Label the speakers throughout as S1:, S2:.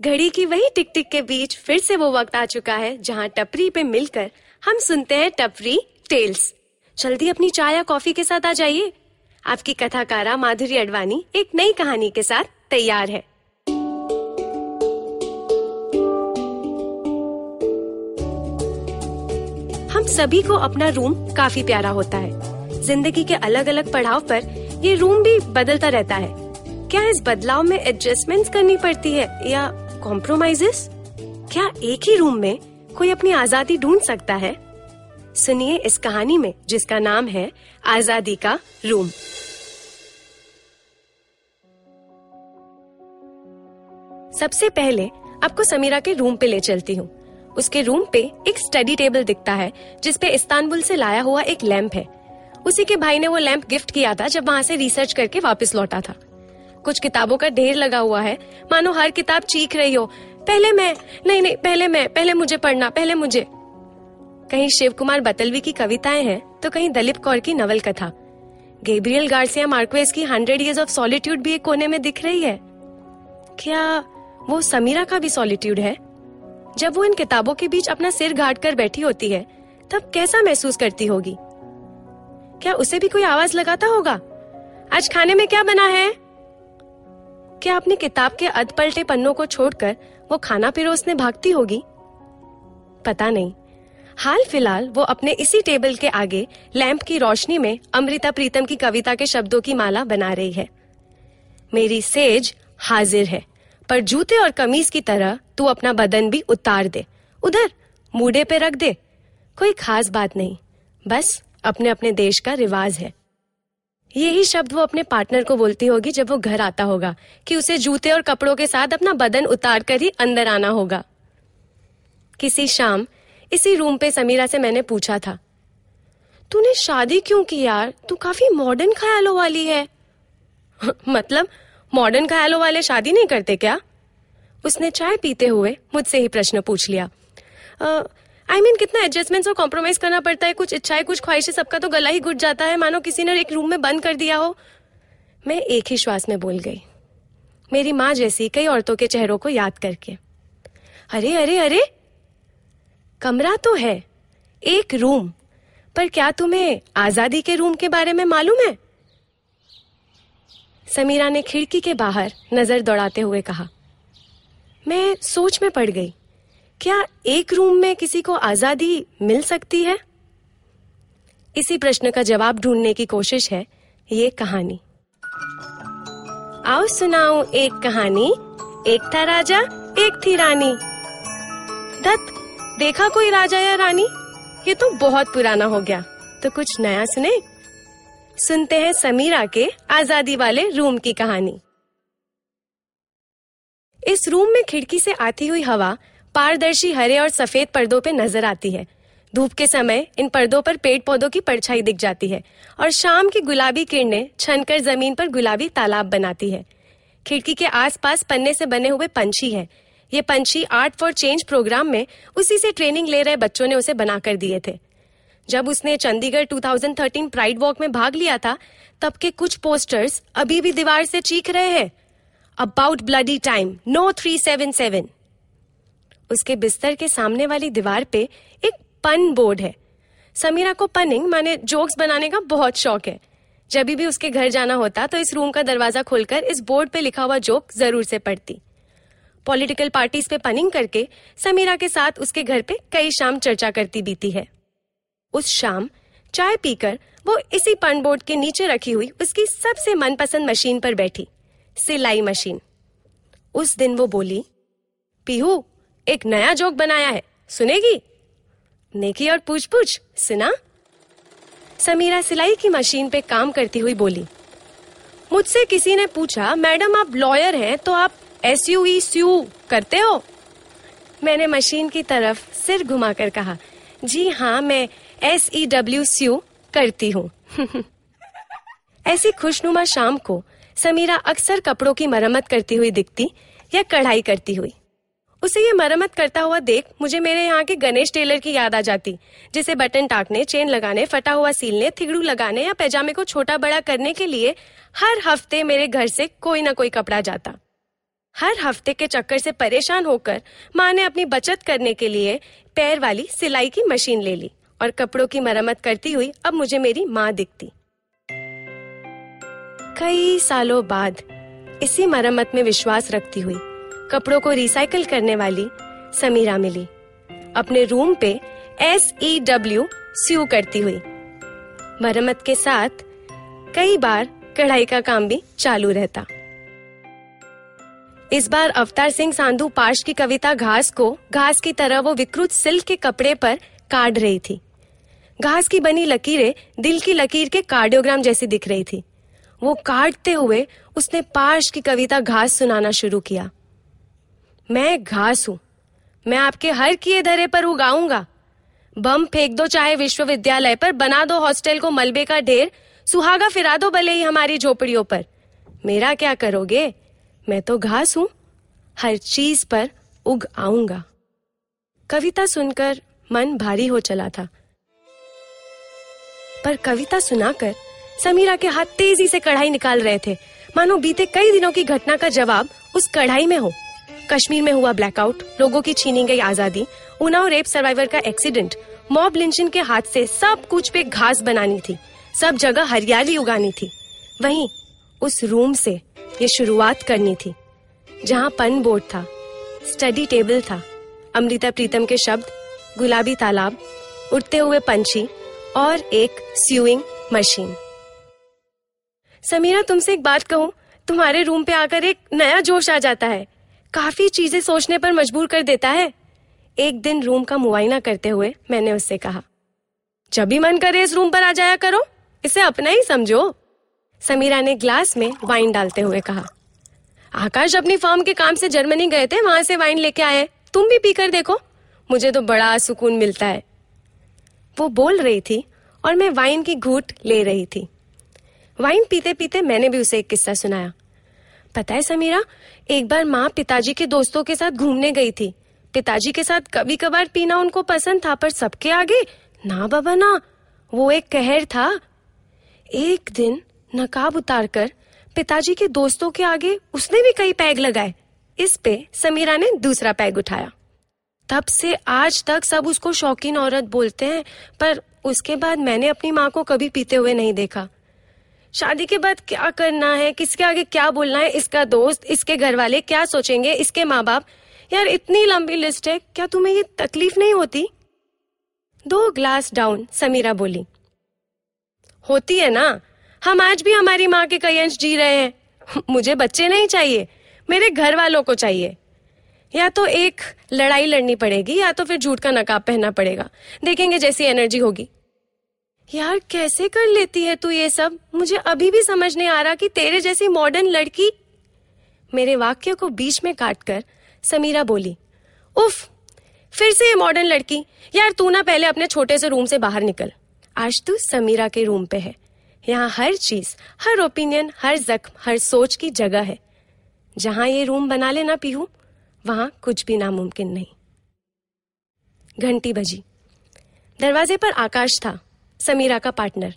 S1: घड़ी की वही टिक टिक के बीच फिर से वो वक्त आ चुका है, जहाँ टपरी पे मिलकर हम सुनते हैं टपरी टेल्स। जल्दी अपनी चाय या कॉफ़ी के साथ आ जाइए। आपकी कथाकारा माधुरी अडवाणी एक नई कहानी के साथ तैयार है। हम सभी को अपना रूम काफ़ी प्यारा होता है। ज़िंदगी के अलग अलग पड़ाव पर ये रूम भी बदलता रहता है। क्या इस बदलाव में एडजस्टमेंट्स करनी पड़ती है या कॉम्प्रोमाइजेस क्या एक ही रूम में कोई अपनी आज़ादी ढूंढ सकता है? सुनिए इस कहानी में, जिसका नाम है आज़ादी का रूम सबसे पहले आपको समीरा के रूम पे ले चलती हूँ। उसके रूम पे एक स्टडी टेबल दिखता है, जिसपे इस्तानबुल से लाया हुआ एक लैंप है। उसी के भाई ने वो लैंप गिफ्ट किया था, जब वहाँ से रिसर्च करके वापस लौटा था। कुछ किताबों का ढेर लगा हुआ है। मानो हर किताब चीख रही हो। पहले मैं नहीं नहीं, पहले मैं पहले मुझे पढ़ना, पहले मुझे। कहीं शिव कुमार बतलवी की कविताएँ हैं तो कहीं दलीप कौर की नवल कथा गेब्रियल गार्सिया मार्क्वेस की हंड्रेड इयर्स ऑफ़ सॉलिट्यूड भी एक कोने में दिख रही है। क्या वो समीरा का भी सॉलिट्यूड है? जब वो इन किताबों के बीच अपना सिर गाड़ कर बैठी होती है, तब कैसा महसूस करती होगी? क्या उसे भी कोई आवाज़ लगाता होगा? आज खाने में क्या बना है? क्या अपनी किताब के अध पलटे पन्नों को छोड़कर वो खाना पिरोसने भागती होगी? पता नहीं। हाल फ़िलहाल वो अपने इसी टेबल के आगे लैंप की रोशनी में अमृता प्रीतम की कविता के शब्दों की माला बना रही है। मेरी सेज हाजिर है, पर जूते और कमीज की तरह तू अपना बदन भी उतार दे। उधर मूडे पे रख दे। कोई खास बात नहीं। बस अपने अपने देश का रिवाज है। यही शब्द वो अपने पार्टनर को बोलती होगी जब वो घर आता होगा कि उसे जूते और कपड़ों के साथ अपना बदन उतार कर ही अंदर आना होगा। किसी शाम, इसी रूम पे समीरा से मैंने पूछा था, तूने शादी क्यों की यार? तू काफ़ी मॉडर्न ख्यालों वाली है। मतलब मॉडर्न ख्यालों वाले शादी नहीं करते क्या? उसने चाय पीते हुए मुझसे ही प्रश्न पूछ लिया। आई uh, मीन mean, कितना एडजस्टमेंट्स और कॉम्प्रोमाइज करना पड़ता है? कुछ इच्छाएँ कुछ ख्वाहिशें सबका तो गला ही घुट जाता है। मानो किसी ने एक रूम में बंद कर दिया हो। मैं एक ही श्वास में बोल गई। मेरी माँ जैसी कई औरतों के चेहरों को याद करके। अरे अरे अरे! कमरा तो है। एक रूम पर क्या तुम्हें आज़ादी के रूम के बारे में मालूम है? समीरा ने खिड़की के बाहर नज़र दौड़ाते हुए कहा। मैं सोच में पड़ गई। क्या एक रूम में किसी को आज़ादी मिल सकती है? इसी प्रश्न का जवाब ढूँढने की कोशिश है ये कहानी। आओ सुनाओ एक कहानी। एक था राजा, एक थी रानी। दत्त, देखा कोई राजा या रानी? ये तो बहुत पुराना हो गया। तो कुछ नया सुने? सुनते हैं समीरा के आज़ादी वाले रूम की कहानी। इस रूम में खिड़की से आती हुई हवा पारदर्शी हरे और सफ़ेद पर्दों पर नज़र आती है। धूप के समय इन पर्दों पर पेड़ पौधों की परछाई दिख जाती है और शाम की गुलाबी किरणें छनकर ज़मीन पर गुलाबी तालाब बनाती है। खिड़की के आसपास पन्ने से बने हुए पंछी हैं। ये पंछी आर्ट फॉर चेंज प्रोग्राम में उसी से ट्रेनिंग ले रहे बच्चों ने उसे बनाकर दिए थे। जब उसने चंडीगढ़ 2013 प्राइड वॉक में भाग लिया था, तब के कुछ पोस्टर्स अभी भी दीवार से चीख रहे हैं। About bloody time no three seven seven उसके बिस्तर के सामने वाली दीवार पे एक पन बोर्ड है। समीरा को पनिंग माने जोक्स बनाने का बहुत शौक है। जब भी उसके घर जाना होता तो इस रूम का दरवाज़ा खोलकर इस बोर्ड पे लिखा हुआ जोक ज़रूर से पढ़ती। पॉलिटिकल पार्टीज़ पे पनिंग करके समीरा के साथ उसके घर पे कई शाम चर्चा करती बीती है। उस शाम चाय पीकर वो इसी पन बोर्ड के नीचे रखी हुई उसकी सबसे मनपसंद मशीन पर बैठी, सिलाई मशीन। उस दिन वो बोली, पीहू एक नया जोक बनाया है। सुनेगी? नेकी और पूछ पूछ सुना समीरा सिलाई की मशीन पे काम करती हुई बोली, मुझसे किसी ने पूछा, मैडम आप लॉयर हैं तो आप एस यू स्यू करते हो? मैंने मशीन की तरफ़ सिर घुमाकर कहा, जी हाँ मैं एस ई डब्ल्यू स्यू करती हूँ। ऐसी खुशनुमा शाम को समीरा अक्सर कपड़ों की मरम्मत करती हुई दिखती या कढ़ाई करती हुई। उसे ये मरम्मत करता हुआ देख मुझे मेरे यहाँ के गणेश टेलर की याद आ जाती, जिसे बटन टाकने चेन लगाने, फटा हुआ सीलने, थिगड़ू लगाने या पैजामे को छोटा बड़ा करने के लिए हर हफ़्ते मेरे घर से कोई ना कोई कपड़ा जाता। हर हफ़्ते के चक्कर से परेशान होकर माँ ने अपनी बचत करने के लिए पैर वाली सिलाई की मशीन ले ली और कपड़ों की मरम्मत करती हुई अब मुझे मेरी माँ दिखती। कई सालों बाद इसी मरम्मत में विश्वास रखती हुई कपड़ों को रिसाइकल करने वाली समीरा मिली। अपने रूम पे एस ई डब्ल्यू स्यू करती हुई। मरम्मत के साथ कई बार कढ़ाई का काम भी चालू रहता। इस बार अवतार सिंह सांधु पार्श की कविता घास को, घास की तरह वो विकृत सिल्क के कपड़े पर काट रही थी। घास की बनी लकीरें दिल की लकीर के कार्डियोग्राम जैसी दिख रही थी। वो काटते हुए उसने पार्श की कविता घास सुनाना शुरू किया। मैं घास हूँ। मैं आपके हर किए धरे पर उगाऊँगा। बम फेंक दो चाहे विश्वविद्यालय पर, बना दो हॉस्टल को मलबे का ढेर, सुहागा फिरा दो भले ही हमारी झोपड़ियों पर। मेरा क्या करोगे? मैं तो घास हूँ। हर चीज़ पर उग आऊँगा। कविता सुनकर मन भारी हो चला था। पर कविता सुनाकर समीरा के हाथ तेज़ी से कढ़ाई निकाल रहे थे। मानो बीते कई दिनों की घटना का जवाब उस कढ़ाई में हो। कश्मीर में हुआ ब्लैकआउट लोगों की छीनी गई आज़ादी उनाव रेप सर्वाइवर का एक्सीडेंट मॉब लिंचन के हाथ से सब कुछ पे घास बनानी थी, सब जगह हरियाली उगानी थी। वहीं उस रूम से ये शुरुआत करनी थी, जहाँ पन बोर्ड था स्टडी टेबल था, अमृता प्रीतम के शब्द, गुलाबी तालाब, उड़ते हुए पंछी और एक स्यूइंग मशीन समीरा, तुमसे एक बात कहूँ, तुम्हारे रूम पे आकर एक नया जोश आ जाता है। काफ़ी चीज़ें सोचने पर मजबूर कर देता है। एक दिन रूम का मुआयना करते हुए मैंने उससे कहा, जब भी मन करे इस रूम पर आ जाया करो, इसे अपना ही समझो। समीरा ने ग्लास में वाइन डालते हुए कहा, आकाश अपनी फर्म के काम से जर्मनी गए थे, वहाँ से वाइन लेके आए। तुम भी पीकर देखो, मुझे तो बड़ा सुकून मिलता है। वो बोल रही थी और मैं वाइन की घूट ले रही थी। वाइन पीते पीते मैंने भी उसे एक किस्सा सुनाया। पता है समीरा, एक बार माँ पिताजी के दोस्तों के साथ घूमने गई थी। पिताजी के साथ कभी कभार पीना उनको पसंद था, पर सबके आगे, ना बाबा ना, वो एक कहर था। एक दिन नकाब उतारकर पिताजी के दोस्तों के आगे उसने भी कई पैग लगाए। इस पे समीरा ने दूसरा पैग उठाया। तब से आज तक सब उसको शौकीन औरत बोलते हैं, पर उसके बाद मैंने अपनी माँ को कभी पीते हुए नहीं देखा। शादी के बाद क्या करना है? किसके आगे क्या बोलना है? इसका दोस्त, इसके घर वाले क्या सोचेंगे? इसके माँ बाप यार, इतनी लंबी लिस्ट है, क्या तुम्हें ये तकलीफ़ नहीं होती? दो ग्लास डाउन, समीरा बोली। होती है ना? हम आज भी हमारी माँ के कई अंश जी रहे हैं। मुझे बच्चे नहीं चाहिए, मेरे घर वालों को चाहिए। या तो एक लड़ाई लड़नी पड़ेगी, या तो फिर झूठ का नकाब पहनना पड़ेगा। देखेंगे जैसी एनर्जी होगी। यार, कैसे कर लेती है तू ये सब? मुझे अभी भी समझ नहीं आ रहा कि तेरे जैसी मॉडर्न लड़की। मेरे वाक्य को बीच में काटकर समीरा बोली, उफ, फिर से ये मॉडर्न लड़की। यार, तू ना पहले अपने छोटे से रूम से बाहर निकल। आज तू समीरा के रूम पे है। यहाँ हर चीज़, हर ओपिनियन हर जख्म, हर सोच की जगह है। जहाँ ये रूम बना लेना पीहू, वहाँ कुछ भी नामुमकिन नहीं। घंटी बजी। दरवाजे पर आकाश था। समीरा का पार्टनर।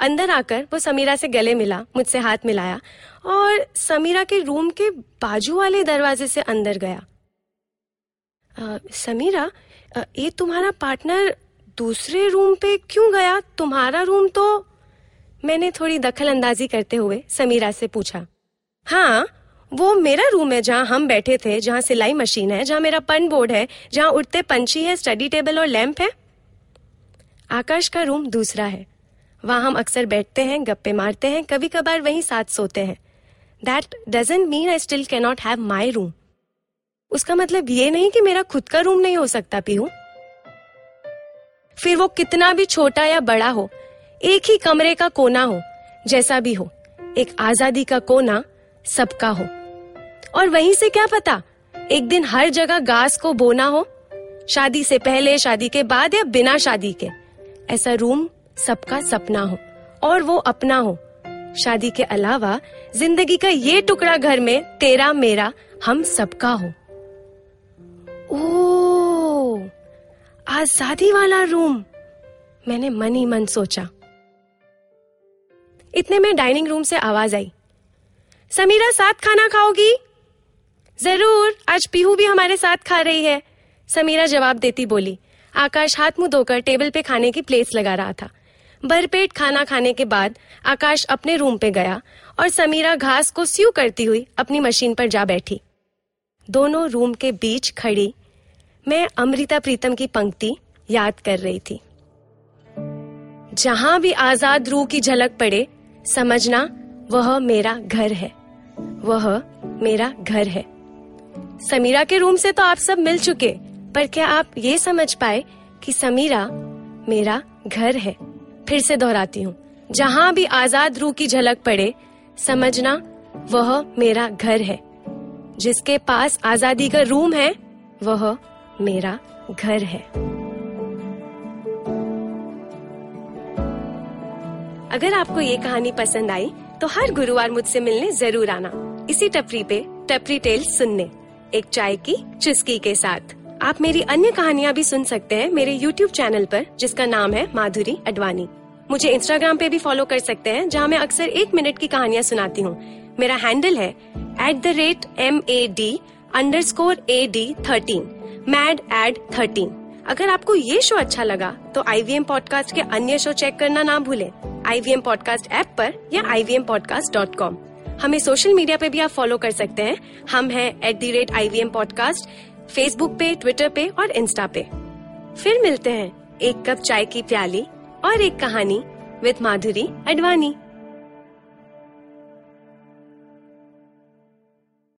S1: अंदर आकर वो समीरा से गले मिला मुझसे हाथ मिलाया और समीरा के रूम के बाजू वाले दरवाजे से अंदर गया। आ, समीरा ये तुम्हारा पार्टनर दूसरे रूम पे क्यों गया? तुम्हारा रूम तो मैंने थोड़ी दखल अंदाजी करते हुए समीरा से पूछा। हाँ वो मेरा रूम है जहाँ हम बैठे थे जहाँ सिलाई मशीन है जहाँ मेरा पन बोर्ड है जहाँ उठते पंछी है स्टडी टेबल और लैंप है। आकाश का रूम दूसरा है। वहाँ हम अक्सर बैठते हैं, गप्पे मारते हैं कभी कभार वहीं साथ सोते हैं। That doesn't mean I still cannot have my room उसका मतलब ये नहीं कि मेरा खुद का रूम नहीं हो सकता, पीहू। फिर वो कितना भी छोटा या बड़ा हो, एक ही कमरे का कोना हो, जैसा भी हो, एक आज़ादी का कोना सबका हो। और वहीं से क्या पता, एक दिन हर जगह घास को बोना हो, शादी से पहले, शादी के बाद या बिना शादी के। ऐसा रूम सबका सपना हो और वो अपना हो। शादी के अलावा ज़िंदगी का ये टुकड़ा घर में तेरा मेरा, हम सबका हो। ओ आज़ादी वाला रूम, मैंने मन ही मन सोचा। इतने में डाइनिंग रूम से आवाज़ आई। समीरा, साथ खाना खाओगी? ज़रूर, आज पीहू भी हमारे साथ खा रही है। समीरा जवाब देती बोली आकाश हाथ मुँह धोकर टेबल पे खाने की प्लेट्स लगा रहा था। भरपेट खाना खाने के बाद आकाश अपने रूम पे गया और समीरा घास को स्यू करती हुई अपनी मशीन पर जा बैठी। दोनों रूम के बीच खड़ी मैं अमृता प्रीतम की पंक्ति याद कर रही थी। जहाँ भी आज़ाद रूह की झलक पड़े, समझना वह मेरा घर है। वह मेरा घर है। समीरा के रूम से तो आप सब मिल चुके। पर क्या आप ये समझ पाए कि समीरा मेरा घर है? फिर से दोहराती हूँ। जहाँ भी आज़ाद रूह की झलक पड़े, समझना वह मेरा घर है। जिसके पास आज़ादी का रूम है, वह मेरा घर है। अगर आपको ये कहानी पसंद आई तो हर गुरुवार मुझसे मिलने ज़रूर आना। इसी टपरी पे टपरी टेल सुनने, एक चाय की चुस्की के साथ। आप मेरी अन्य कहानियाँ भी सुन सकते हैं मेरे YouTube चैनल पर, जिसका नाम है माधुरी अडवाणी। मुझे इंस्टाग्राम पे भी फॉलो कर सकते हैं, जहाँ मैं अक्सर एक मिनट की कहानियाँ सुनाती हूँ। मेरा हैंडल है at the rate M A D underscore A D thirteen mad ad thirteen अगर आपको ये शो अच्छा लगा तो आई वी एम पॉडकास्ट के अन्य शो चेक करना ना भूले। I V M podcast app पर या I V M podcast dot com हमें सोशल मीडिया पे भी आप फॉलो कर सकते हैं। हम हैं at the rate I V M podcast Facebook पे ट्विटर पे और इंस्टा पे। फिर मिलते हैं एक कप चाय की प्याली और एक कहानी विद माधुरी अडवाणी